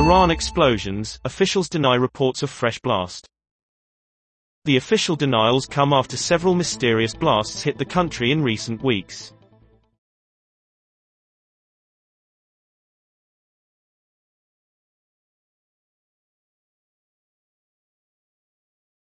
Iran explosions, officials deny reports of fresh blast. The official denials come after several mysterious blasts hit the country in recent weeks.